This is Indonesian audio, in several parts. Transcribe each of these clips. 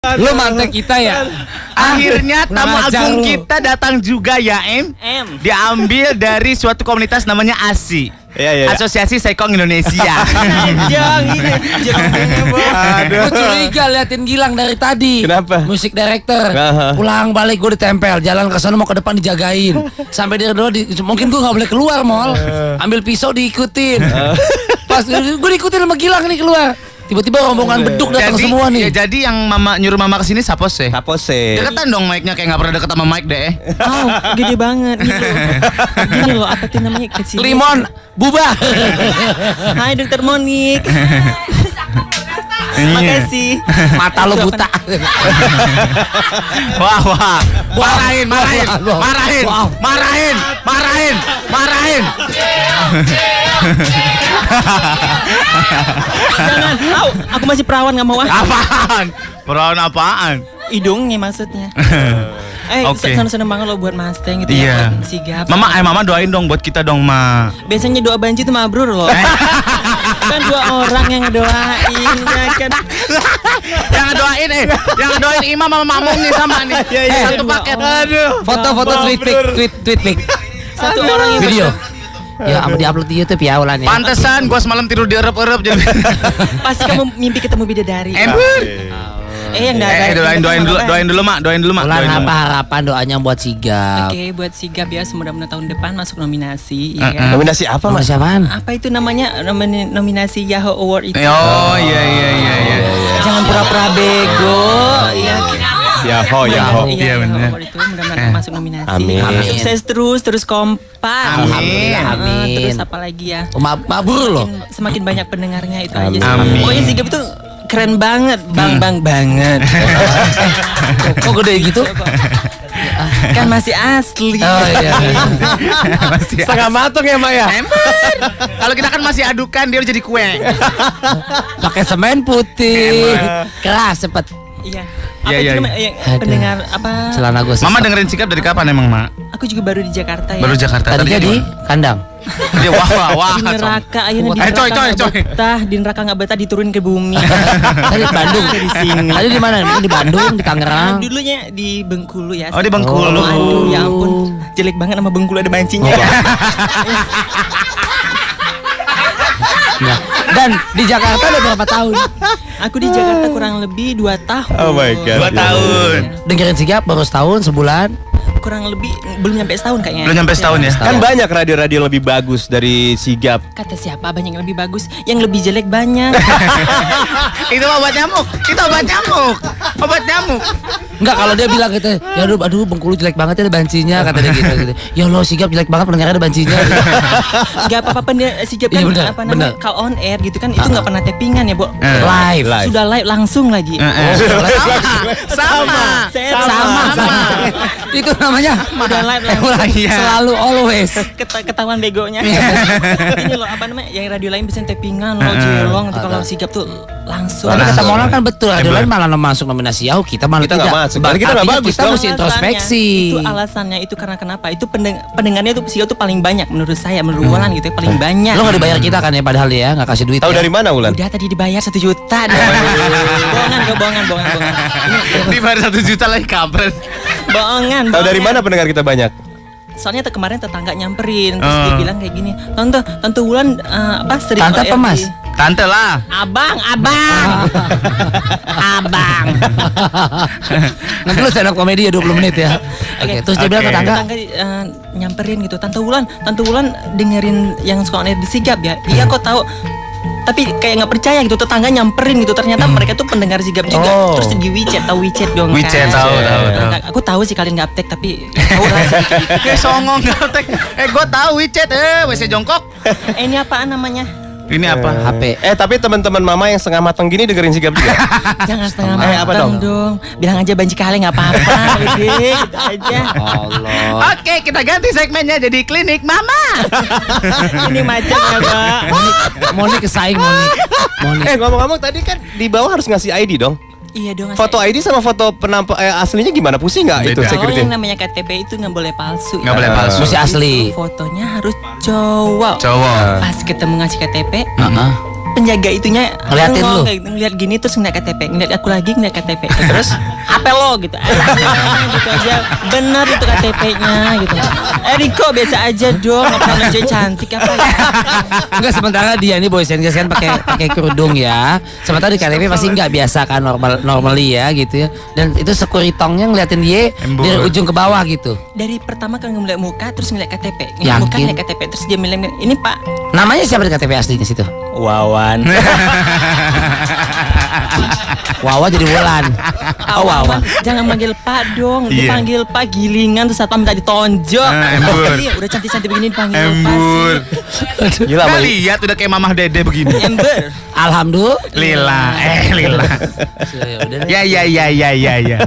Lu mantek kita ya? Akhirnya tamu Kurang ajar agung lu. kita datang juga ya Em. M. Diambil dari suatu komunitas namanya ASI. Iya, iya, iya. Asosiasi Sekong Indonesia. Jangan ini. Jangan. Gue curiga liatin Gilang dari tadi. Kenapa? Musik director. Pulang balik gue ditempel. Jalan ke sana mau ke depan dijagain. Sampai dia dulu di, mungkin gue nggak boleh keluar mall. Ambil pisau diikutin. Pas gue diikutin sama Gilang nih keluar. Tiba-tiba rombongan beduk datang jadi, semua nih. ya, jadi yang mama nyuruh mama ke sini siapa sih? Kapose. Deketan dong mic-nya kayak nggak pernah deket sama mic deh. Oh, gede banget gitu. Gini loh, apa tuh namanya kecil. Limon, bubar. Hai Dokter Monik. Makasih. Mata lo buta. Wah wah. Marahin, marahin, marahin, marahin, marahin, marahin. Jangan. Au, aku masih perawan nggak mau ah. Apaan? Perawan apaan? Hidungnya maksudnya. Eh, Oke. seneng seneng banget lo buat Mustang gitu Iya. ya, buat sigap. Mama, eh mama doain dong buat kita dong, Ma. Biasanya doa banci itu mabrur loh. Kan dua orang yang ngedoain ya kan. yang ngedoain eh, yang ngedoain imam sama makmum nih sama nih. Iya, iya. Satu paket. orang. Aduh. Foto-foto tweet pic, tweet tweet pic. Satu orang yang Video. Ya, amat diupload di YouTube ya ulan ya. Pantesan gua semalam tidur di erep-erep jadi. pasti kamu mimpi ketemu bidadari. Ember. Eh yang nggak ada. Eh, doain doain dulu, doain dulu, Mak. Doain dulu, Mak. Ulan apa harapan doanya buat sigap? Oke, buat sigap ya mudah-mudahan tahun depan masuk nominasi. ya Eh, kan? Nominasi apa, Mas? siapaan? Apa itu namanya nominasi Yahoo Award itu? Oh, iya iya iya iya. Jangan pura-pura bego. Iya. Yaho, Yaho. Iya, Iya, bener. Yahoo Award itu mudah-mudahan masuk nominasi. Amin. Amin. Sukses terus, terus kompak. Amin. Eh, Amin. Terus apa lagi ya? Oh, ma- mabur loh. Semakin, banyak pendengarnya itu aja sih. Amin. Pokoknya sigap itu keren banget, bang bang banget. Kok gede gitu? kan masih asli. Oh iya. Masih Setengah matang ya, Maya? Ember. Kalau kita kan masih adukan dia jadi kue. Pakai semen putih. Keras cepet. Iya. Iya, Apa iya, itu namanya? yang Aduh. pendengar apa? Celana gue Mama dengerin sikap dari kapan emang, Mak? Aku juga baru di Jakarta ya. Baru Jakarta Tadinya di kandang. Dia wah wah wah. di neraka, ayo di Eh, neraka coy, coy, coy. betah, di neraka nggak betah diturun ke bumi. Tadi di Bandung. di sini. Tadi di mana? Di Bandung, di Tangerang. Dulunya di Bengkulu ya. Oh, di Bengkulu. Aduh, ya ampun, jelek banget sama Bengkulu ada bancinya. Ya. Dan di Jakarta udah berapa tahun? Aku di Jakarta kurang lebih 2 tahun. Oh my God. Dua tahun. Dengerin sigap baru setahun, sebulan. Kurang lebih belum nyampe setahun kayaknya. Belum nyampe setahun ya? Kan banyak radio-radio yang lebih bagus dari Sigap. Kata siapa banyak yang lebih bagus, yang lebih jelek banyak. Itu obat nyamuk. Itu obat nyamuk. Obat nyamuk. Enggak kalau dia bilang gitu, ya aduh, aduh Bengkulu jelek banget ya ada bancinya kata dia gitu, gitu. Ya Allah sigap jelek banget pendengarnya ada bancinya. Gitu. Gak apa-apa pendengar sigap Iya, kan bener, apa namanya kalau on air gitu kan itu nggak pernah tappingan ya, Bu. Eh. Live. Live. Sudah live langsung lagi. Eh, eh. Sama. Saya Sama, sama. Itu namanya Udah live langsung. Iya. selalu always. Keta- ketahuan begonya. Iya. Ini loh apa namanya? Yang radio lain bisa tappingan loh, jelong. Kalau sigap tuh langsung. Tapi kata. Mola kan betul, ada lain malah masuk nominasi Yahoo, kita malah Kita nggak tidak. masuk. Berarti kita nggak bagus Kita mesti introspeksi. Itu alasannya itu karena kenapa? Itu pendeng pendengarnya tuh sigap tuh paling banyak menurut saya, menurut Wulan gitu ya, paling banyak. Lo gak dibayar kita kan ya padahal ya nggak kasih duit. Tahu ya. dari mana, Ulan? Udah tadi dibayar satu juta bohongan, bohongan, bohongan, bohongan. Di baru satu juta lagi kampret. Bohongan. Tahu dari mana pendengar kita banyak? Soalnya tuh kemarin tetangga nyamperin terus Oh. dia bilang kayak gini, "Tante, Tante Wulan eh, apa sering Tante apa, Mas? Tante lah. Abang, abang. abang. Nanti lu stand up komedi ya 20 menit ya. Oke, terus dia bilang Oke. tetangga, Tetangga eh, nyamperin gitu, Tante Wulan, Tante Wulan dengerin yang suka di Sigap ya. Iya kok tahu. Tapi kayak nggak percaya gitu tetangga nyamperin gitu ternyata mereka tuh pendengar sigap juga Oh. terus di WeChat tahu WeChat dong WeChat, kan? tahu, tahu, tahu. aku tahu sih kalian nggak update tapi tahu lah. Eh songong gaptek. Eh gua tahu WeChat eh WC jongkok. eh, ini apaan namanya Ini apa? HP. Eh tapi teman-teman mama yang setengah matang gini dengerin Sigap juga. Jangan setengah Eh, apa matang dong? dong. Bilang aja banci kali nggak apa-apa. Udah gitu aja. Allah. Oke, kita ganti segmennya jadi klinik mama. Ini macam ya, Pak. Moni kesaing Moni. Moni. eh ngomong-ngomong tadi kan di bawah harus ngasih ID dong. Iya dong. Foto ID sama foto penampak eh, aslinya gimana? Pusing nggak itu Beda. Kalau security? yang namanya KTP itu nggak boleh palsu. Nggak boleh palsu. Mesti asli. Fotonya harus cowok. Cowok. Pas ketemu ngasih KTP, Heeh. Penjaga itunya Ngeliatin lu? kayak ngeliat gini terus ngeliat KTP ngeliat aku lagi ngeliat KTP. Terus apa lo? Gitu. Ah, gitu aja. Benar itu KTP-nya gitu. Eh Riko biasa aja dong pernah nunjukin cantik apa ya? Enggak sementara dia ini boys and girls kan pakai pakai kerudung ya. Sementara di KTP pasti nggak biasa kan normal normally ya gitu ya. Dan itu sekuritongnya ngeliatin dia dari ujung ke bawah gitu. dari pertama kan ngeliat muka terus ngeliat KTP. Ngeliat muka ngeliat KTP terus dia bilang ini pak. Namanya siapa di KTP aslinya situ? Wawan Wawa jadi Wulan. Oh Wawa. Jangan manggil Pak dong, dipanggil Pak Gilingan terus satpam minta ditonjok. Ah, embur. Iya, udah cantik-cantik begini dipanggil Pak Embur. sih. Gila, Nah, lihat udah kayak mamah dede begini. Ember. Alhamdulillah. Lila, eh Lila. Ya. Ya ya ya ya ya ya.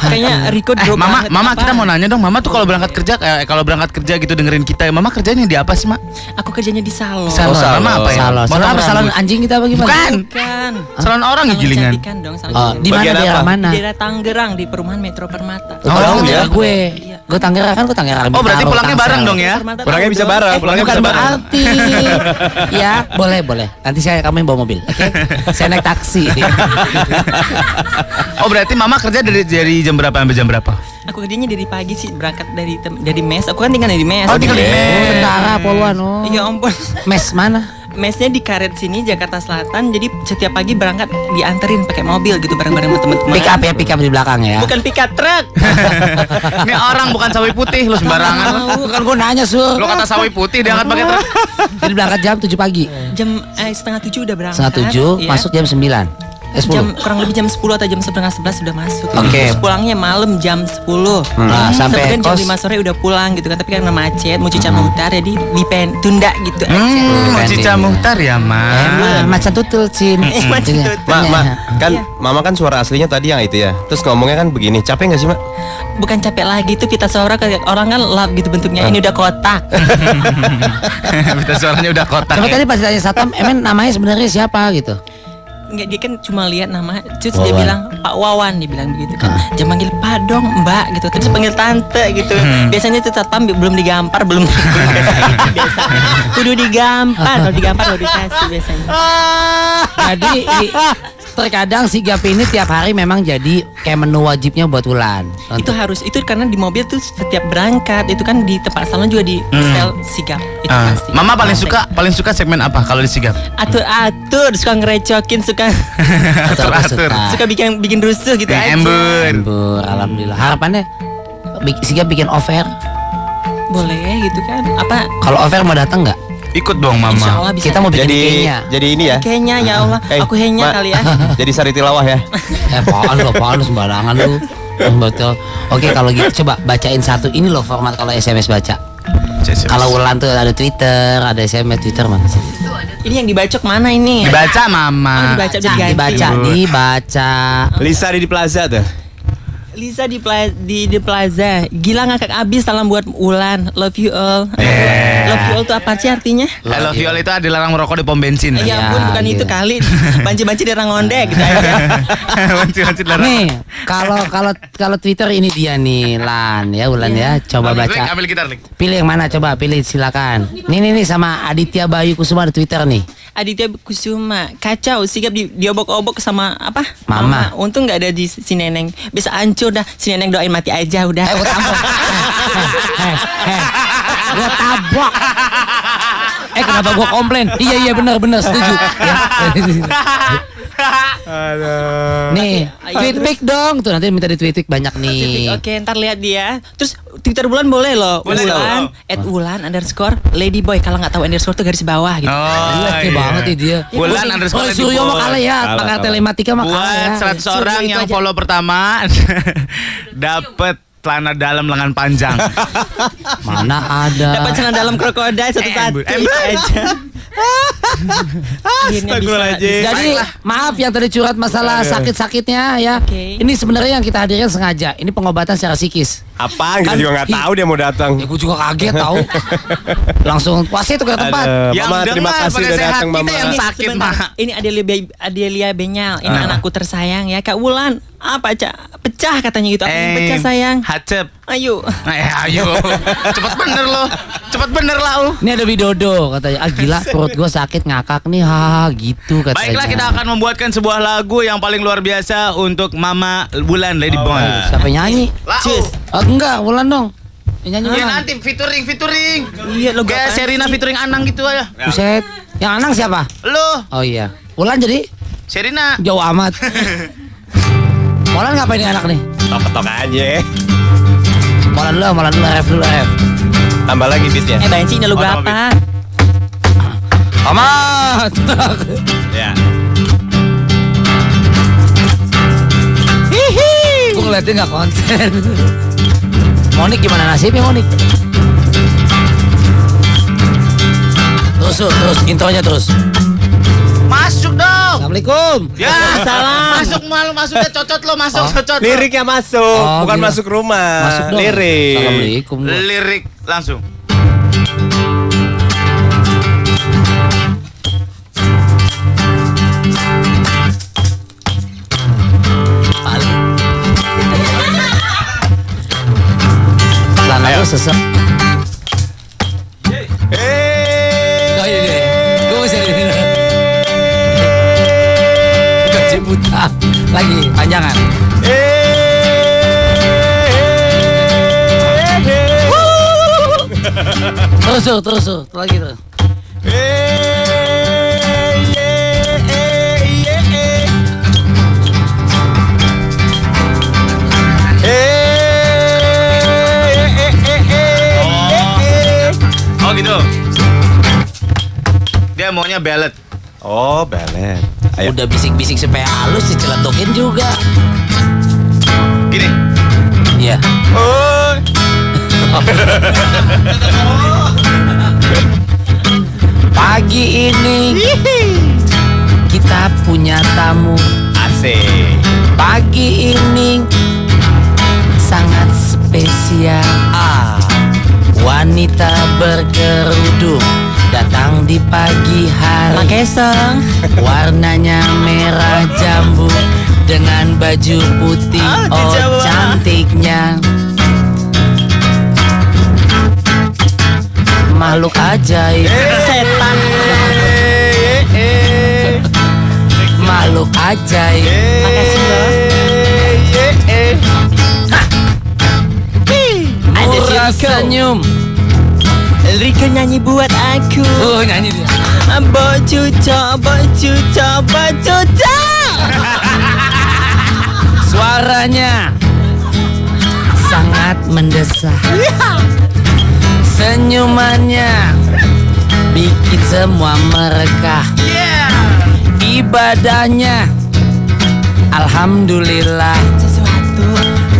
Kayaknya Riko Eh, drop mama, mama Apa? kita mau nanya dong, mama tuh kalau berangkat kerja, eh, kalau berangkat kerja gitu dengerin kita, mama kerjanya di apa sih, mak? Aku kerjanya di salon. Salon. salon. Mama apa ya? Salon. Mau Salon apa salon anjing kita apa gimana? Bukan. Bukan. Salon orang ya Salon gilingan. dong, salon Oh, di mana apa? mana? Di daerah Tangerang di perumahan Metro Permata. Oh, Oh, ya ya? gue. Iya. Gue Tangerang kan gue Tangerang. Oh, berarti pulangnya bareng dong ya? Pulangnya bisa bareng, Eh, pulangnya bisa bareng. berarti. ya, boleh, boleh. Nanti saya kamu yang bawa mobil. Oke. saya naik taksi. Oh, berarti mama kerja dari dari jam berapa sampai jam berapa? Aku kerjanya dari pagi sih berangkat dari dari mes. Aku kan tinggal di mes. Oh, tinggal di Oh, mes. tentara poluan. Oh. Ya ampun. Mes mana? Mesnya di Karet sini Jakarta Selatan. Jadi setiap pagi berangkat dianterin pakai mobil gitu bareng-bareng sama teman-teman. Pick up ya, pick up di belakang ya. Bukan pick up truck. Ini orang bukan sawi putih, lu sembarangan. Bukan gue nanya sur. Lu kata sawi putih diangkat pakai truk. Jadi berangkat jam 7 pagi. Jam eh, setengah tujuh udah berangkat. Setengah tujuh, Iya. masuk jam 9. Eh, 10. Jam kurang lebih jam 10 atau jam setengah 11 sudah masuk. Oke. Terus pulangnya malam jam 10. Nah, sampai Sebenarnya jam kos. 5 sore udah pulang gitu kan, tapi karena macet mau cica muhtar jadi dipen tunda gitu aja. Hmm, mau Pending, Cica ya. Muhtar ya, Ma. Emang macan tutul, Cin. Eh, macan Iya. tutul. Ma, ma, kan Iya. mama kan suara aslinya tadi yang itu ya. Terus ngomongnya kan begini, capek nggak sih, Mak? Bukan capek lagi itu pita suara kayak orang kan lap gitu bentuknya. Ini udah kotak. Kita suaranya udah kotak. Coba ya. tadi pas ditanya Satam, emang namanya sebenarnya siapa gitu? Enggak dia kan cuma lihat nama terus dia bilang Pak Wawan dia bilang begitu kan. Jangan manggil Pak dong, Mbak gitu. Terus panggil tante gitu. Biasanya tuh satpam belum digampar, belum biasanya. Kudu digampar, kalau digampar baru dikasih biasanya. Jadi i- terkadang si Gap ini tiap hari memang jadi kayak menu wajibnya buat Wulan. Itu Untuk- harus itu karena di mobil tuh setiap berangkat itu kan di tempat salon juga di setel sigap itu Ah, pasti. Mama paling suka paling suka segmen apa kalau di Sigap? atur-atur suka ngerecokin suka Atur-atur. suka. suka bikin bikin rusuh gitu aja. Embur. Embur, alhamdulillah. Harapannya bi- si Gap bikin offer. Boleh gitu kan. Apa Kalau offer mau datang nggak? Ikut dong Insya Mama. Allah bisa. Kita mau bikin Jadi IG-nya. jadi ini ya. Kayaknya ya Allah, Eh, aku henya kali ya. jadi sari tilawah ya. Eh, apaan lu, apaan lu sembarangan lu. Hmm, Betul. Oke, kalau gitu coba bacain satu ini loh format kalau SMS baca. Kalau Wulan tuh ada Twitter, ada SMS Twitter mana sih? Ini yang dibacok mana ini? dibaca Oh, Mama. dibaca udah diganti. Dibaca, dibaca. Lisa di Plaza tuh. Lisa di pla- di, di plaza. Gila ngakak abis salam buat Ulan. Love you all. Yeah. Love you all tuh apa sih artinya? I love you all itu ada larang merokok di pom bensin. Ya, Ya, ampun bukan iya. itu kali. Banci-banci di rangonde gitu aja. Banci-banci larang. Nih, kalau kalau kalau Twitter ini dia nih, Lan ya, Wulan ya. Coba Ambil, baca. ambil gitar. Pilih yang mana coba, pilih silakan. Nih nih nih sama Aditya Bayu Kusuma di Twitter nih. Aditya Kusuma kacau sigap di diobok-obok sama apa Mama. untung nggak ada di si neneng bisa hancur dah si neneng doain mati aja udah Eh, gua tabok. eh, kenapa gua komplain? Iya iya benar benar setuju. Ya. Nih, tweet pic dong. Tuh nanti minta di tweet pic banyak nih. Oke, ntar lihat dia. Terus Twitter bulan boleh loh. Boleh Ulan, dong. at Ulan underscore Ladyboy. Kalau nggak tahu underscore tuh garis bawah gitu. Oh, Iya, oke banget nih dia. Bulan underscore Oh, Suryo mau kalah ya, pakar telematika mah kalah Buat ya. 100 Suryo orang yang follow pertama dapat celana dalam lengan panjang. Mana ada. Dapat celana dalam krokodil satu-satu itu ember. aja. Astagfirullahaladzim. Jadi maaf yang tadi curhat masalah sakit-sakitnya ya. Oke. Ini sebenarnya yang kita hadirkan sengaja. Ini pengobatan secara psikis. Apa? Kita Kan- juga nggak tahu dia mau datang. Ya gue juga kaget tahu. Langsung wasit tukar tempat. Aduh, Yang Mama terima dengar kasih pada udah sehat, datang kita Mama. yang Ini sakit, sebentar. Ma. Ini Adelia, Adelia Benyal, ini Ah. anakku tersayang ya Kak Wulan. Apa cak? Pecah katanya gitu. Apa yang Eh, pecah sayang? Hacep. Ayo. Eh, ayo. Cepet bener lo. Cepet bener lah lo. Ini ada Widodo katanya. Ah gila perut gue sakit ngakak nih. Ha gitu katanya. Baiklah kita akan membuatkan sebuah lagu yang paling luar biasa untuk Mama Bulan Lady Bond. Siapa yang nyanyi? Cus. Ah, enggak, Wulan dong. Yang nyanyi Ya nanti featuring featuring. Iya lo Kayak Serina featuring Anang gitu aja. Buset. Yang Anang siapa? Lo, Oh iya. Wulan jadi Serina. jauh amat. Wulan ngapain nih anak nih? Tok-tok aja. Wulan dulu, Wulan dulu, ref dulu, ref. Tambah lagi beatnya. Eh Banci ini lagu Oh, nama apa? Amat. Ya. Gue ngeliatnya nggak konsen. Monik gimana nasibnya Monik? Terus, terus, terus, intronya terus. Masuk dong. Assalamualaikum. Ya, Salam. Masuk malu masuknya cocot lo, masuk Oh. cocot. lo. Liriknya masuk, Oh, bukan gila. masuk rumah. Masuk dong. Lirik. Assalamualaikum. Lirik langsung. Paling. Sesek. Lagi panjangan. Terus tuh, terus tuh, lagi tuh. Oh gitu. Dia maunya ballad. Oh, ballet. Ayo. Udah bisik-bisik supaya halus diceletukin juga. Gini. Iya. Oh. Pagi ini kita punya tamu. Asik. Pagi ini sangat spesial. Ah. Wanita berkerudung di pagi hari. Pakai song. Warnanya merah jambu dengan baju putih. Oh, di Oh, Jawa. cantiknya. Makhluk ajaib, Setan. makhluk ajaib. Makasih loh. Murah senyum. Riko nyanyi buat aku. Oh nyanyi dia. Bocuco, bocuco, bocuco. Suaranya sangat mendesak. Senyumannya bikin semua merekah. Ibadahnya Alhamdulillah.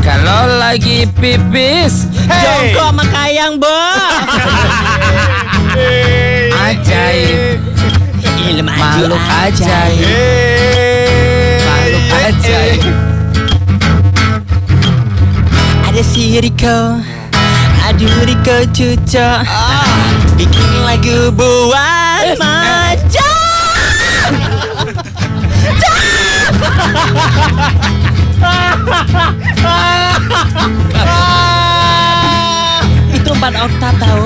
Kalau lagi pipis Jongkok makayang, Bo. Ajaib. Ilmu Makhluk ajaib. Makhluk ajaib. Ada si Riko Aduh Riko cuco Bikin lagu buat macam Itu empat oktav tahu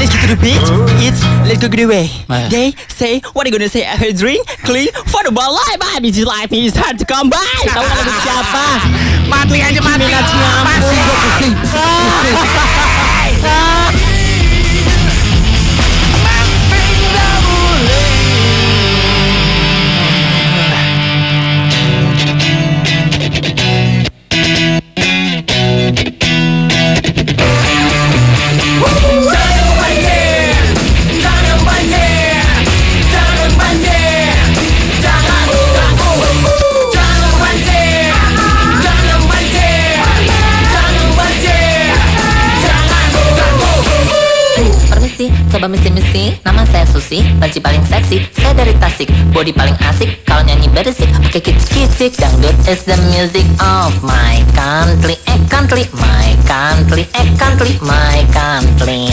Let's get to the beach. It's let's go get away Eh. They say What are you gonna say? After drink Clean for the ball. Life Baby This life is hard to come by. Tahu lagu siapa? Mati aja mati. Minat nyamuk. Pusing Pusing coba misi-misi Nama saya Susi, baju paling seksi Saya dari Tasik, body paling asik Kalau nyanyi berisik, oke okay, kids kicik, Dangdut is the music of my country Eh country, my country Eh country, my country.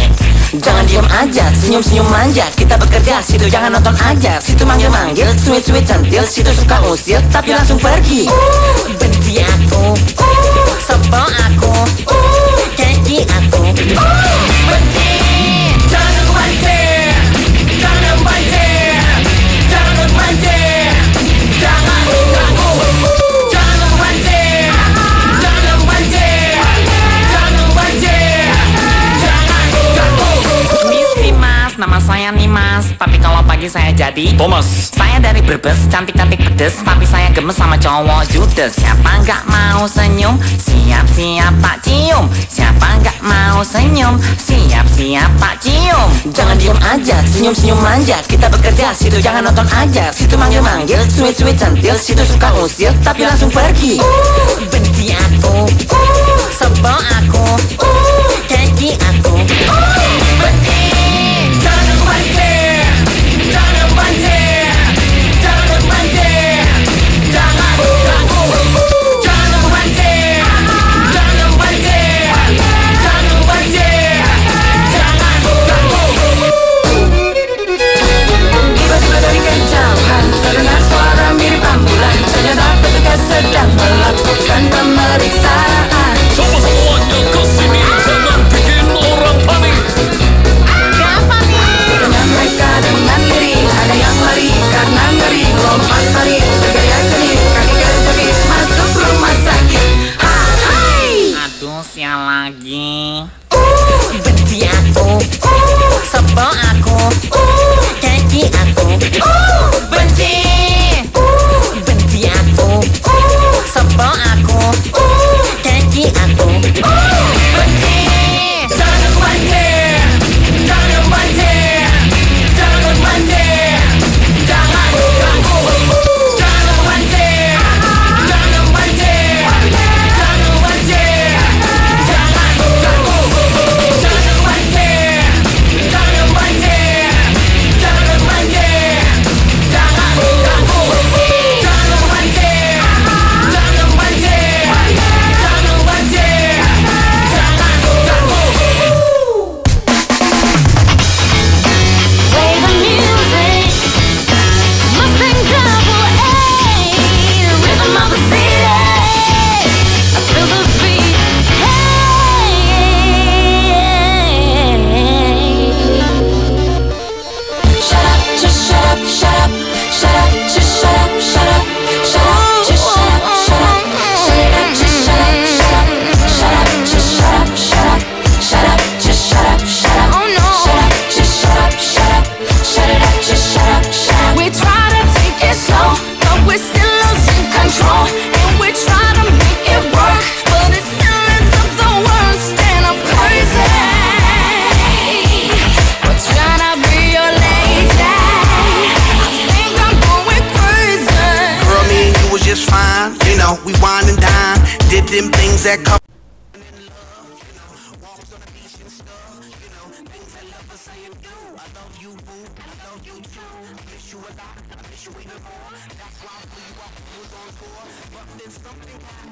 Jangan diem aja, senyum-senyum manja Kita bekerja, situ jangan nonton aja Situ manggil-manggil, sweet-sweet cantil, Situ suka usil, tapi langsung pergi. Uh, Benci aku, uh, sebel aku, uh, keki aku. Uh, benci Thomas. Saya dari Brebes, cantik-cantik pedes Tapi saya gemes sama cowok judes. Siapa nggak mau senyum? Siap-siap pak cium. Siapa nggak mau senyum? Siap-siap pak cium. Jangan diem aja, senyum-senyum manja Kita bekerja, situ jangan nonton aja. Situ manggil-manggil, sweet-sweet centil Situ suka usil, tapi langsung pergi. Uh, Benci aku, uh, sebel aku. a lot, I miss you even more That's why I blew you up, was on tour But then something happened.